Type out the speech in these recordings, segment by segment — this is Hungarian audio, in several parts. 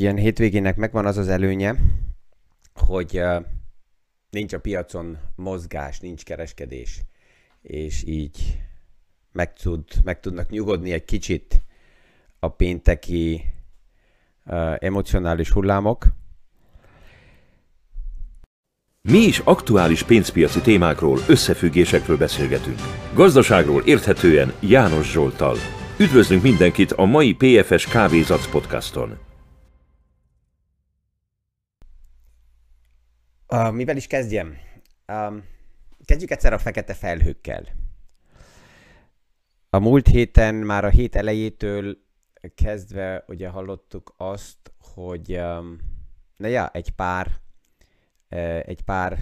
egy ilyen hétvégének megvan az az előnye, hogy nincs a piacon mozgás, nincs kereskedés, és így meg, tud, meg tudnak nyugodni egy kicsit a pénteki uh, emocionális hullámok. Mi is aktuális pénzpiaci témákról, összefüggésekről beszélgetünk. Gazdaságról érthetően János Zsoltal. Üdvözlünk mindenkit a mai PFS Kávézac podcaston. Uh, mivel is kezdjem? Um, kezdjük egyszer a fekete felhőkkel. A múlt héten, már a hét elejétől kezdve ugye hallottuk azt, hogy um, na ja, egy pár egy pár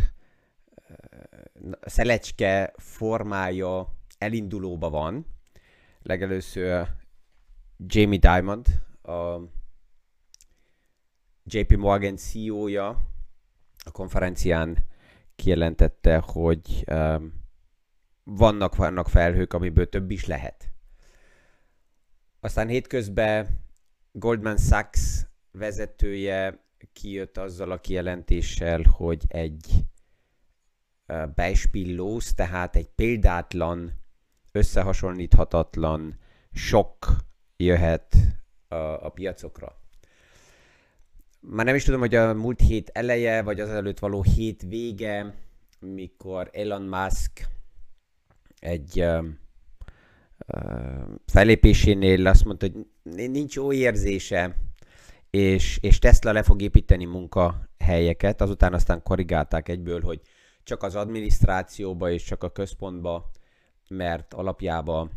szelecske formája elindulóba van. Legelőször Jamie Diamond, a JP Morgan CEO-ja a konferencián kijelentette, hogy vannak, vannak felhők, amiből több is lehet. Aztán hétközben Goldman Sachs vezetője kijött azzal a kijelentéssel, hogy egy beispillós, tehát egy példátlan, összehasonlíthatatlan sok jöhet a, a piacokra. Már nem is tudom, hogy a múlt hét eleje, vagy az előtt való hét vége, mikor Elon Musk egy uh, felépésénél azt mondta, hogy nincs jó érzése, és, és Tesla le fog építeni munkahelyeket, azután aztán korrigálták egyből, hogy csak az adminisztrációba és csak a központba, mert alapjába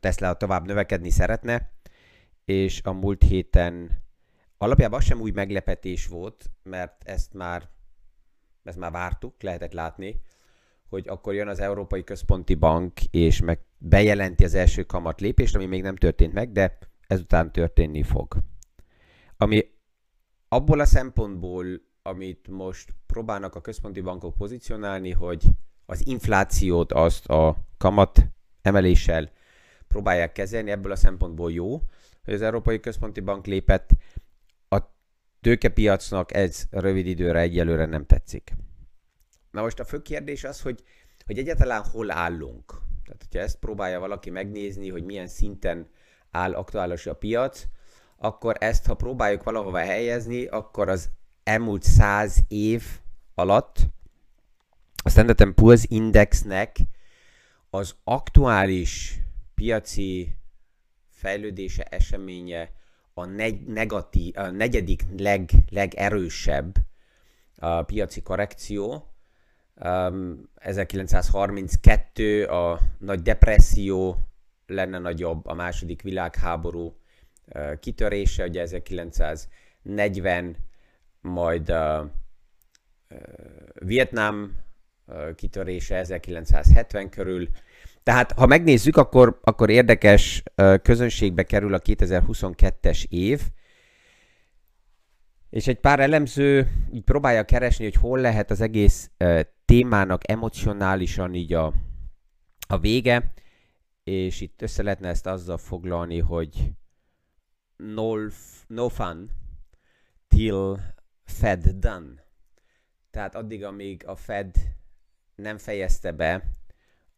Tesla tovább növekedni szeretne, és a múlt héten alapjában az sem új meglepetés volt, mert ezt már, ezt már vártuk, lehetett látni, hogy akkor jön az Európai Központi Bank, és meg bejelenti az első kamat lépést, ami még nem történt meg, de ezután történni fog. Ami abból a szempontból, amit most próbálnak a központi bankok pozícionálni, hogy az inflációt azt a kamat emeléssel próbálják kezelni, ebből a szempontból jó, hogy az Európai Központi Bank lépett, a tőkepiacnak ez rövid időre egyelőre nem tetszik. Na most a fő kérdés az, hogy, hogy egyáltalán hol állunk. Tehát, hogyha ezt próbálja valaki megnézni, hogy milyen szinten áll aktuális a piac, akkor ezt, ha próbáljuk valahova helyezni, akkor az elmúlt száz év alatt a Standard Poor's Indexnek az aktuális piaci fejlődése, eseménye a, negy, negatív, a negyedik leg, legerősebb a piaci korrekció, Um, 1932 a nagy depresszió lenne nagyobb, a második világháború uh, kitörése, ugye 1940, majd uh, Vietnám kitörése 1970 körül. Tehát, ha megnézzük, akkor, akkor érdekes közönségbe kerül a 2022-es év, és egy pár elemző így próbálja keresni, hogy hol lehet az egész témának emocionálisan így a, a vége, és itt össze lehetne ezt azzal foglalni, hogy no, no fun till Fed done. Tehát addig, amíg a Fed nem fejezte be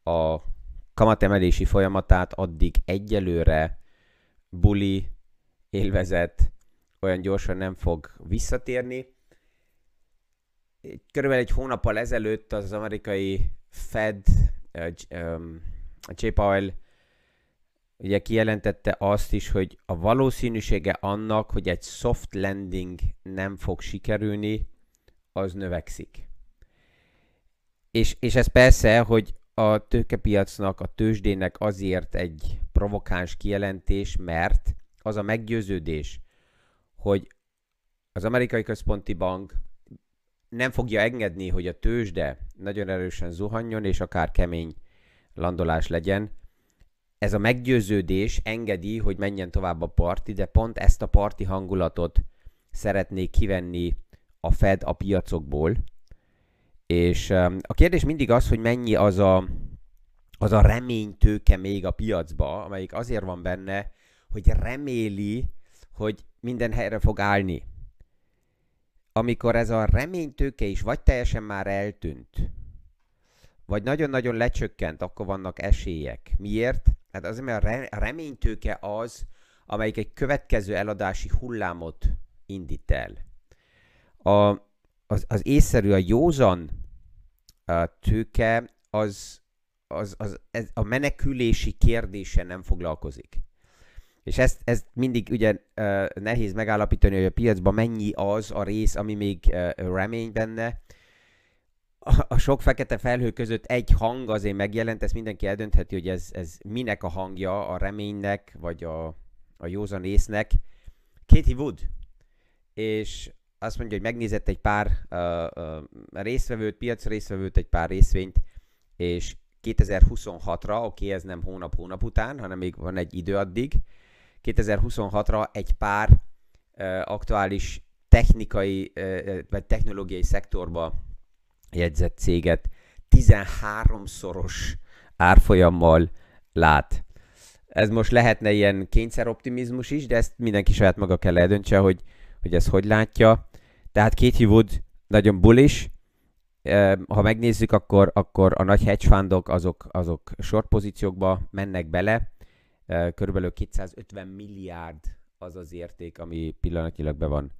a kamatemelési folyamatát, addig egyelőre buli élvezet olyan gyorsan nem fog visszatérni körülbelül egy hónappal ezelőtt az amerikai Fed, um, J. Powell ugye kijelentette azt is, hogy a valószínűsége annak, hogy egy soft landing nem fog sikerülni, az növekszik. És, és ez persze, hogy a tőkepiacnak, a tőzsdének azért egy provokáns kijelentés, mert az a meggyőződés, hogy az amerikai központi bank nem fogja engedni, hogy a tőzsde nagyon erősen zuhanjon, és akár kemény landolás legyen. Ez a meggyőződés engedi, hogy menjen tovább a parti, de pont ezt a parti hangulatot szeretnék kivenni a Fed a piacokból. És a kérdés mindig az, hogy mennyi az a, az a reménytőke még a piacba, amelyik azért van benne, hogy reméli, hogy minden helyre fog állni. Amikor ez a reménytőke is vagy teljesen már eltűnt, vagy nagyon-nagyon lecsökkent, akkor vannak esélyek. Miért? Hát azért, mert a reménytőke az, amelyik egy következő eladási hullámot indít el. A, az, az észszerű, a józan a tőke az, az, az ez a menekülési kérdése nem foglalkozik. És ezt, ezt mindig ugye nehéz megállapítani, hogy a piacban mennyi az a rész, ami még remény benne. A, a sok fekete felhő között egy hang azért megjelent, ezt mindenki eldöntheti, hogy ez, ez minek a hangja, a reménynek, vagy a, a józan észnek. Katie Wood. És azt mondja, hogy megnézett egy pár uh, uh, résztvevőt, piac résztvevőt, egy pár részvényt, és 2026-ra, oké, okay, ez nem hónap-hónap után, hanem még van egy idő addig, 2026-ra egy pár uh, aktuális technikai uh, vagy technológiai szektorba jegyzett céget 13-szoros árfolyammal lát. Ez most lehetne ilyen kényszeroptimizmus is, de ezt mindenki saját maga kell eldöntse, hogy, hogy ez hogy látja. Tehát Katie Wood nagyon bullish, ha megnézzük, akkor, akkor a nagy hedge fundok azok, azok short pozíciókba mennek bele, körülbelül 250 milliárd az az érték, ami pillanatnyilag be van,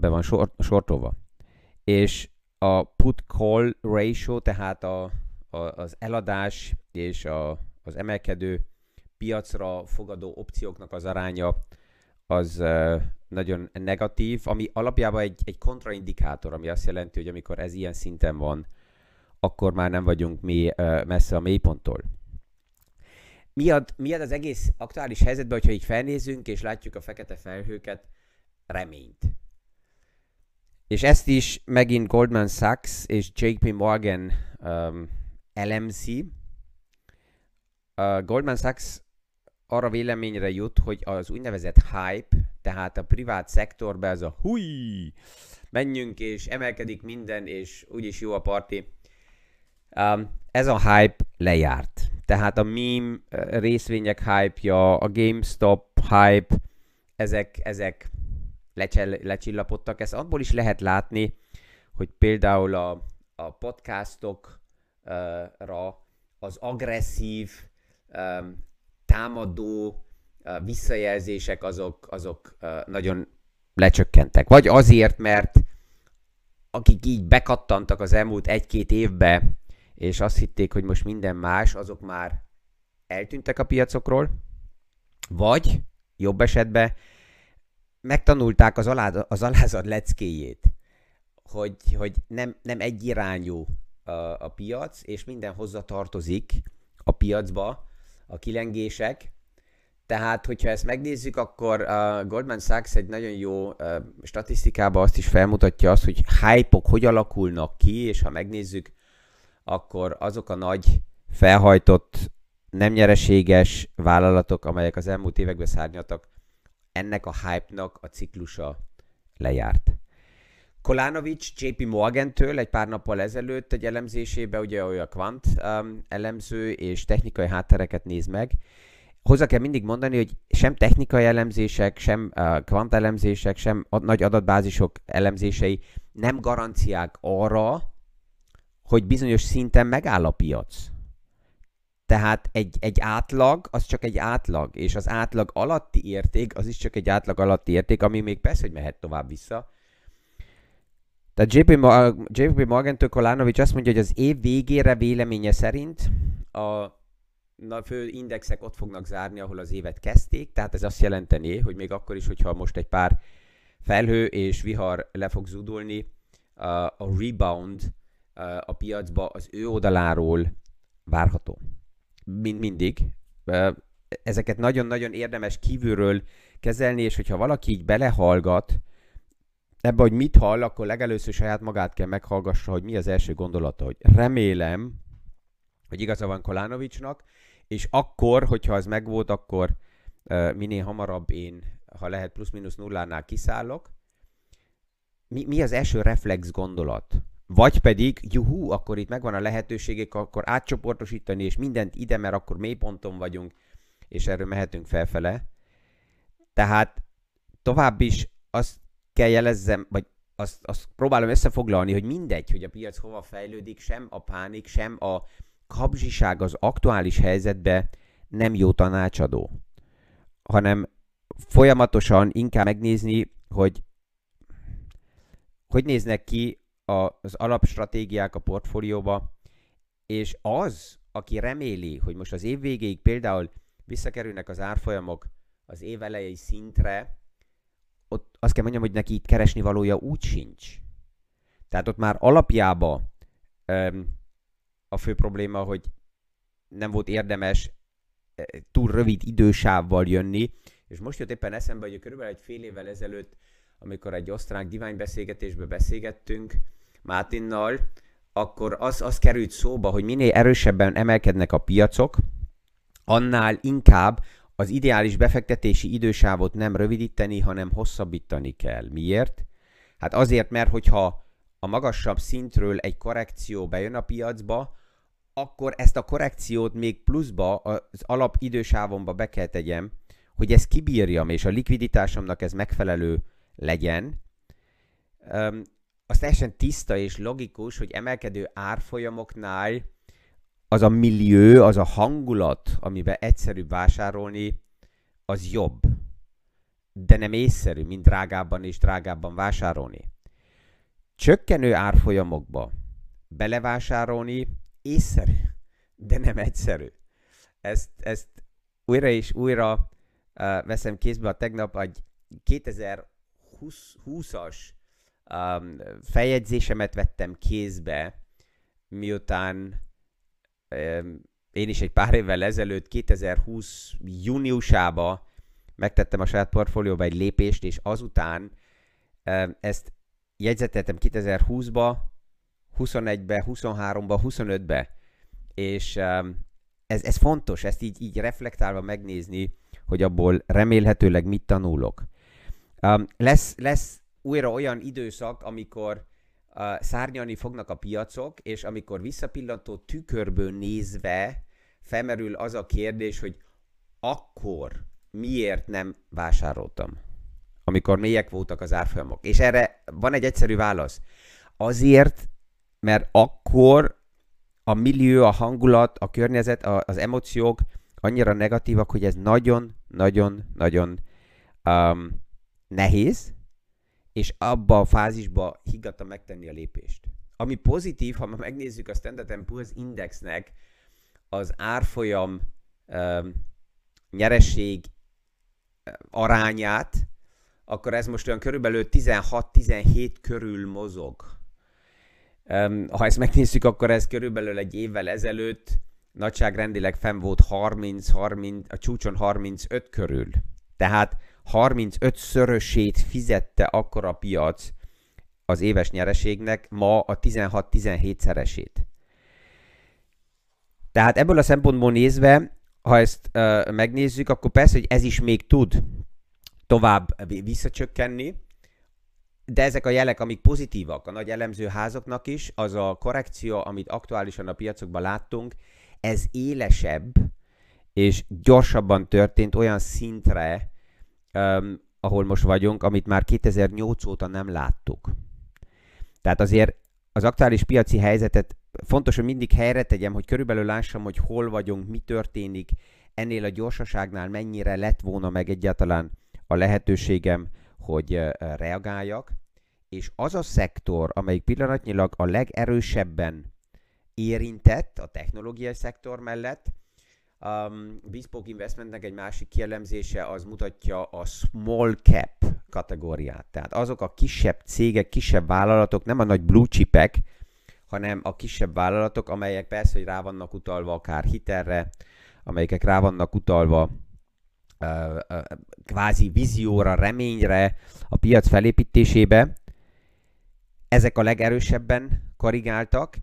be van short, shortolva. És a put-call ratio, tehát a, a, az eladás és a, az emelkedő piacra fogadó opcióknak az aránya az nagyon negatív, ami alapjában egy, egy kontraindikátor, ami azt jelenti, hogy amikor ez ilyen szinten van, akkor már nem vagyunk mi messze a mélyponttól. Mi ad, mi ad az egész aktuális helyzetben, hogyha így felnézünk, és látjuk a fekete felhőket, reményt. És ezt is megint Goldman Sachs és JP Morgan um, elemzi. Uh, Goldman Sachs arra véleményre jut, hogy az úgynevezett hype, tehát a privát szektorban ez a hui, menjünk és emelkedik minden, és úgyis jó a parti. Um, ez a hype lejárt. Tehát a meme részvények hype-ja, a GameStop hype, ezek, ezek lecsel, lecsillapodtak. Ezt abból is lehet látni, hogy például a, a podcastokra az agresszív um, támadó visszajelzések azok, azok nagyon lecsökkentek. Vagy azért, mert akik így bekattantak az elmúlt egy-két évbe, és azt hitték, hogy most minden más, azok már eltűntek a piacokról, vagy jobb esetben megtanulták az, alá, az alázad leckéjét, hogy, hogy nem, nem egyirányú a, a piac, és minden hozzá tartozik a piacba, a kilengések. Tehát, hogyha ezt megnézzük, akkor a Goldman Sachs egy nagyon jó uh, statisztikában azt is felmutatja azt, hogy hype hogy alakulnak ki, és ha megnézzük, akkor azok a nagy felhajtott, nem nyereséges vállalatok, amelyek az elmúlt években szárnyaltak, ennek a hype-nak a ciklusa lejárt. Kolánovics JP Morgan-től egy pár nappal ezelőtt egy elemzésébe, ugye olyan kvant um, elemző és technikai háttereket néz meg. Hozzá kell mindig mondani, hogy sem technikai elemzések, sem uh, kvant elemzések, sem ad, nagy adatbázisok elemzései nem garanciák arra, hogy bizonyos szinten megáll a piac. Tehát egy, egy átlag, az csak egy átlag, és az átlag alatti érték, az is csak egy átlag alatti érték, ami még persze, hogy mehet tovább vissza, tehát JP, JP Morgan-től Kolanovics azt mondja, hogy az év végére véleménye szerint a na, fő indexek ott fognak zárni, ahol az évet kezdték, tehát ez azt jelenteni, hogy még akkor is, hogyha most egy pár felhő és vihar le fog zúdulni, a rebound a piacba az ő oldaláról várható. Mind, mindig. Ezeket nagyon-nagyon érdemes kívülről kezelni, és hogyha valaki így belehallgat, ebbe, hogy mit hall, akkor legelőször saját magát kell meghallgassa, hogy mi az első gondolata, hogy remélem, hogy igaza van Kolánovicsnak, és akkor, hogyha az megvolt, akkor minél hamarabb én, ha lehet plusz-minusz nullánál kiszállok. Mi, mi az első reflex gondolat? Vagy pedig, juhú, akkor itt megvan a lehetőségek, akkor átcsoportosítani, és mindent ide, mert akkor mélyponton vagyunk, és erről mehetünk felfele. Tehát tovább is azt kell jelezzem, vagy azt, azt próbálom összefoglalni, hogy mindegy, hogy a piac hova fejlődik, sem a pánik, sem a kapzsiság az aktuális helyzetbe nem jó tanácsadó, hanem folyamatosan inkább megnézni, hogy hogy néznek ki az alapstratégiák a portfólióba, és az, aki reméli, hogy most az év végéig például visszakerülnek az árfolyamok az év elejei szintre, ott azt kell mondjam, hogy neki itt keresni valója úgy sincs. Tehát ott már alapjába öm, a fő probléma, hogy nem volt érdemes túl rövid idősávval jönni, és most jött éppen eszembe, hogy körülbelül egy fél évvel ezelőtt, amikor egy osztrák diványbeszélgetésbe beszélgettünk Mátinnal, akkor az, az került szóba, hogy minél erősebben emelkednek a piacok, annál inkább az ideális befektetési idősávot nem rövidíteni, hanem hosszabbítani kell. Miért? Hát azért, mert hogyha a magasabb szintről egy korrekció bejön a piacba, akkor ezt a korrekciót még pluszba az alap idősávomba be kell tegyem, hogy ezt kibírjam, és a likviditásomnak ez megfelelő legyen. Um, az teljesen tiszta és logikus, hogy emelkedő árfolyamoknál az a millió, az a hangulat, amiben egyszerűbb vásárolni, az jobb. De nem észszerű, mint drágábban és drágábban vásárolni. Csökkenő árfolyamokba belevásárolni észszerű, de nem egyszerű. Ezt, ezt újra és újra uh, veszem kézbe a tegnap egy 2020-as um, feljegyzésemet vettem kézbe, miután én is egy pár évvel ezelőtt, 2020 júniusába megtettem a saját portfólióba egy lépést, és azután ezt jegyzeteltem 2020-ba, 21-be, 23-ba, 25-be, és ez, ez fontos, ezt így, így reflektálva megnézni, hogy abból remélhetőleg mit tanulok. lesz, lesz újra olyan időszak, amikor uh, szárnyalni fognak a piacok, és amikor visszapillantó tükörből nézve felmerül az a kérdés, hogy akkor miért nem vásároltam, amikor mélyek voltak az árfolyamok. És erre van egy egyszerű válasz. Azért, mert akkor a millió, a hangulat, a környezet, a, az emóciók annyira negatívak, hogy ez nagyon-nagyon-nagyon um, nehéz, és abba a fázisba higgadta megtenni a lépést. Ami pozitív, ha ma megnézzük a Standard Poor's Indexnek az árfolyam um, nyereség arányát, akkor ez most olyan körülbelül 16-17 körül mozog. Um, ha ezt megnézzük, akkor ez körülbelül egy évvel ezelőtt nagyságrendileg fenn volt 30-30, a csúcson 35 körül. Tehát 35-szörösét fizette akkor a piac az éves nyereségnek, ma a 16-17 szeresét. Tehát ebből a szempontból nézve, ha ezt uh, megnézzük, akkor persze, hogy ez is még tud tovább visszacsökkenni, de ezek a jelek, amik pozitívak a nagy elemző házoknak is, az a korrekció, amit aktuálisan a piacokban láttunk, ez élesebb és gyorsabban történt olyan szintre, um, ahol most vagyunk, amit már 2008 óta nem láttuk. Tehát azért az aktuális piaci helyzetet fontos, hogy mindig helyre tegyem, hogy körülbelül lássam, hogy hol vagyunk, mi történik, ennél a gyorsaságnál mennyire lett volna meg egyáltalán a lehetőségem, hogy reagáljak, és az a szektor, amelyik pillanatnyilag a legerősebben érintett a technológiai szektor mellett, Um, Bespoke Investmentnek egy másik kielemzése az mutatja a small cap kategóriát. Tehát azok a kisebb cégek, kisebb vállalatok, nem a nagy blue chipek, hanem a kisebb vállalatok, amelyek persze, hogy rá vannak utalva akár hitelre, amelyek rá vannak utalva uh, uh, kvázi vízióra, reményre, a piac felépítésébe. Ezek a legerősebben korrigáltak,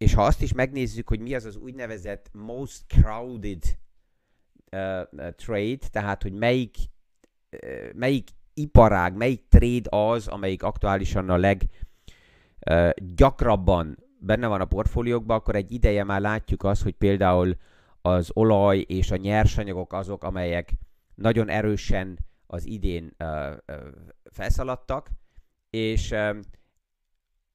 és ha azt is megnézzük, hogy mi az az úgynevezett most crowded uh, trade, tehát hogy melyik, uh, melyik iparág, melyik trade az, amelyik aktuálisan a leggyakrabban uh, benne van a portfóliókban, akkor egy ideje már látjuk azt, hogy például az olaj és a nyersanyagok azok, amelyek nagyon erősen az idén uh, uh, felszaladtak, és uh,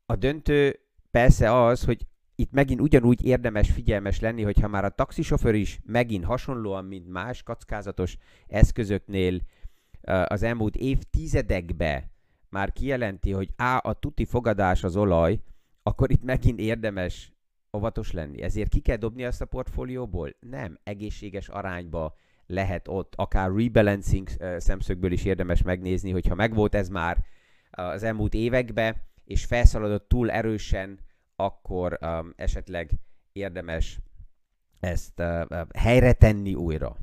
a döntő persze az, hogy itt megint ugyanúgy érdemes figyelmes lenni, hogyha már a taxisofőr is megint hasonlóan, mint más kockázatos eszközöknél az elmúlt évtizedekbe már kijelenti, hogy á, a tuti fogadás az olaj, akkor itt megint érdemes óvatos lenni. Ezért ki kell dobni azt a portfólióból? Nem, egészséges arányba lehet ott, akár rebalancing szemszögből is érdemes megnézni, hogyha megvolt ez már az elmúlt években, és felszaladott túl erősen, akkor um, esetleg érdemes ezt uh, helyre tenni újra.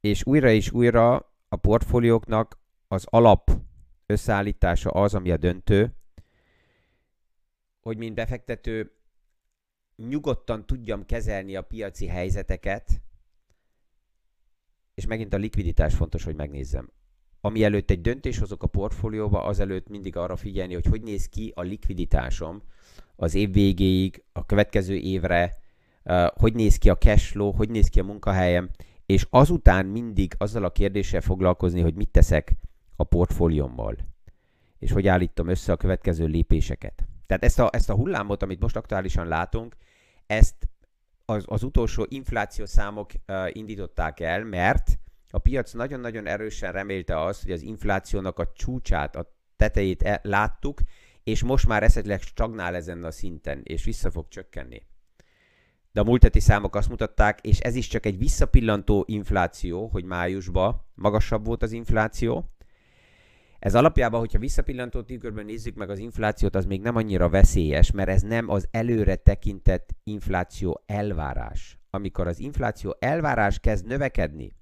És újra és újra a portfólióknak az alap összeállítása az, ami a döntő, hogy mint befektető nyugodtan tudjam kezelni a piaci helyzeteket, és megint a likviditás fontos, hogy megnézzem. Ami előtt egy döntés hozok a portfólióba, azelőtt mindig arra figyelni, hogy hogy néz ki a likviditásom az év végéig, a következő évre, hogy néz ki a cash flow, hogy néz ki a munkahelyem, és azután mindig azzal a kérdéssel foglalkozni, hogy mit teszek a portfóliómmal, és hogy állítom össze a következő lépéseket. Tehát ezt a, ezt a hullámot, amit most aktuálisan látunk, ezt az, az utolsó inflációs számok uh, indították el, mert a piac nagyon-nagyon erősen remélte azt, hogy az inflációnak a csúcsát, a tetejét e- láttuk, és most már esetleg stagnál ezen a szinten, és vissza fog csökkenni. De a múlt heti számok azt mutatták, és ez is csak egy visszapillantó infláció, hogy májusban magasabb volt az infláció, ez alapjában, hogyha visszapillantó tükörben nézzük meg az inflációt, az még nem annyira veszélyes, mert ez nem az előre tekintett infláció elvárás. Amikor az infláció elvárás kezd növekedni,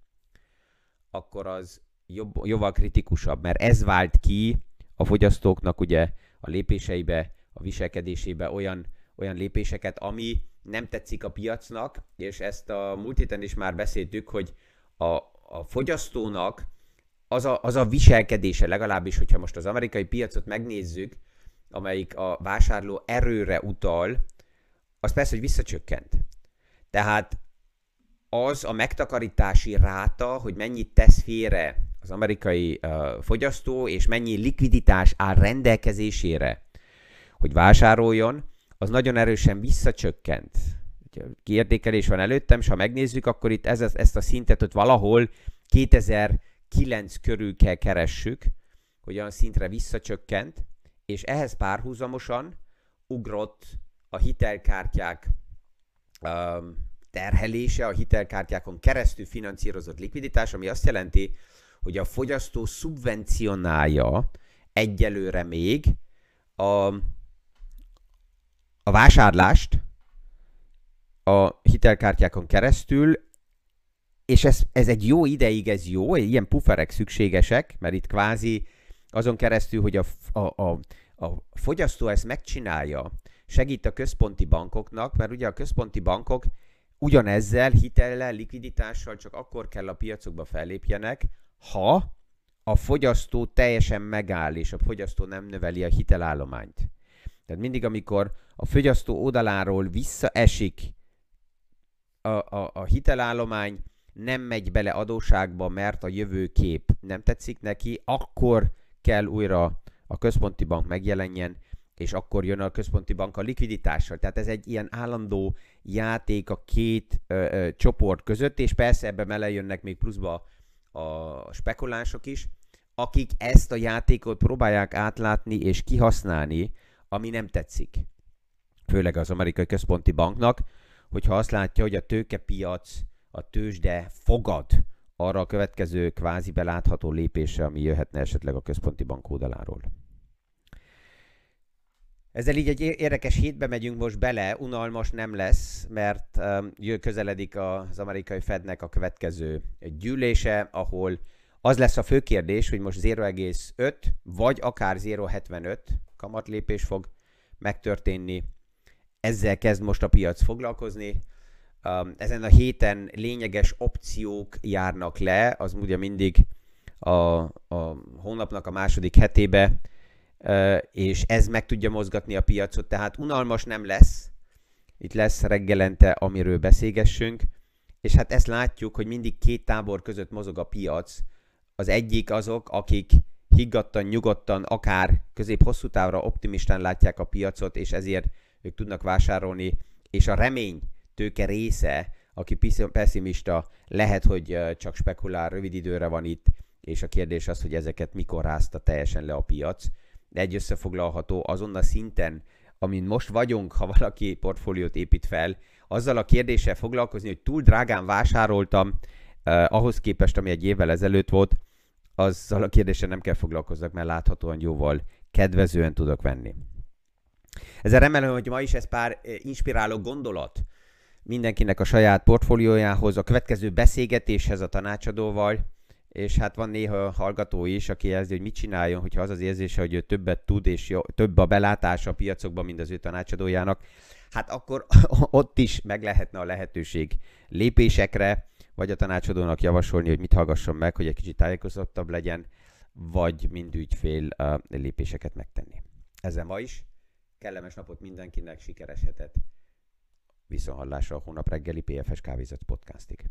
akkor az jobb, jóval kritikusabb, mert ez vált ki a fogyasztóknak ugye a lépéseibe, a viselkedésébe olyan, olyan lépéseket, ami nem tetszik a piacnak, és ezt a múlt héten is már beszéltük, hogy a, a fogyasztónak az a, az a viselkedése, legalábbis, hogyha most az amerikai piacot megnézzük, amelyik a vásárló erőre utal, az persze, hogy visszacsökkent. Tehát az a megtakarítási ráta, hogy mennyit tesz félre az amerikai uh, fogyasztó, és mennyi likviditás áll rendelkezésére, hogy vásároljon, az nagyon erősen visszacsökkent. Kiértékelés van előttem, és ha megnézzük, akkor itt ez, ezt a szintet ott valahol 2000 9 körül kell keressük, hogy olyan szintre visszacsökkent, és ehhez párhuzamosan ugrott a hitelkártyák um, terhelése, a hitelkártyákon keresztül finanszírozott likviditás, ami azt jelenti, hogy a fogyasztó szubvencionálja egyelőre még a, a vásárlást a hitelkártyákon keresztül, és ez, ez egy jó ideig, ez jó, ilyen pufferek szükségesek, mert itt kvázi azon keresztül, hogy a, a, a, a fogyasztó ezt megcsinálja, segít a központi bankoknak, mert ugye a központi bankok ugyanezzel, hitellel, likviditással csak akkor kell a piacokba fellépjenek, ha a fogyasztó teljesen megáll, és a fogyasztó nem növeli a hitelállományt. Tehát mindig, amikor a fogyasztó oldaláról visszaesik a, a, a hitelállomány, nem megy bele adóságba, mert a jövőkép nem tetszik neki, akkor kell újra a központi bank megjelenjen, és akkor jön a központi bank a likviditással. Tehát ez egy ilyen állandó játék a két ö, ö, csoport között, és persze ebbe mele jönnek még pluszba a spekulánsok is, akik ezt a játékot próbálják átlátni és kihasználni, ami nem tetszik. Főleg az amerikai központi banknak, hogyha azt látja, hogy a tőkepiac a tőzsde fogad arra a következő kvázi belátható lépésre, ami jöhetne esetleg a központi bank oldaláról. Ezzel így egy érdekes hétbe megyünk most bele, unalmas nem lesz, mert um, közeledik az amerikai Fednek a következő gyűlése, ahol az lesz a fő kérdés, hogy most 0,5 vagy akár 0,75 kamatlépés fog megtörténni. Ezzel kezd most a piac foglalkozni. Um, ezen a héten lényeges opciók járnak le, az ugye mindig a, a hónapnak a második hetébe, és ez meg tudja mozgatni a piacot, tehát unalmas nem lesz. Itt lesz reggelente, amiről beszélgessünk, és hát ezt látjuk, hogy mindig két tábor között mozog a piac, Az egyik azok, akik higgadtan, nyugodtan, akár közép-hosszú távra optimistán látják a piacot, és ezért ők tudnak vásárolni, és a remény tőke része, aki pessimista, lehet, hogy csak spekulál, rövid időre van itt, és a kérdés az, hogy ezeket mikor rázta teljesen le a piac. Egy összefoglalható, azon a szinten, amin most vagyunk, ha valaki portfóliót épít fel, azzal a kérdéssel foglalkozni, hogy túl drágán vásároltam, eh, ahhoz képest, ami egy évvel ezelőtt volt, azzal a kérdéssel nem kell foglalkozzak, mert láthatóan jóval kedvezően tudok venni. Ezzel remélem, hogy ma is ez pár inspiráló gondolat mindenkinek a saját portfóliójához, a következő beszélgetéshez a tanácsadóval, és hát van néha hallgató is, aki jelzi, hogy mit csináljon, hogyha az az érzése, hogy ő többet tud, és jó, több a belátása a piacokban, mint az ő tanácsadójának, hát akkor ott is meg lehetne a lehetőség lépésekre, vagy a tanácsadónak javasolni, hogy mit hallgasson meg, hogy egy kicsit tájékozottabb legyen, vagy mind ügyfél a lépéseket megtenni. Ezzel ma is. Kellemes napot mindenkinek, sikeres hetet. Viszonhallásra a hónap reggeli PFS Kávézat podcastig.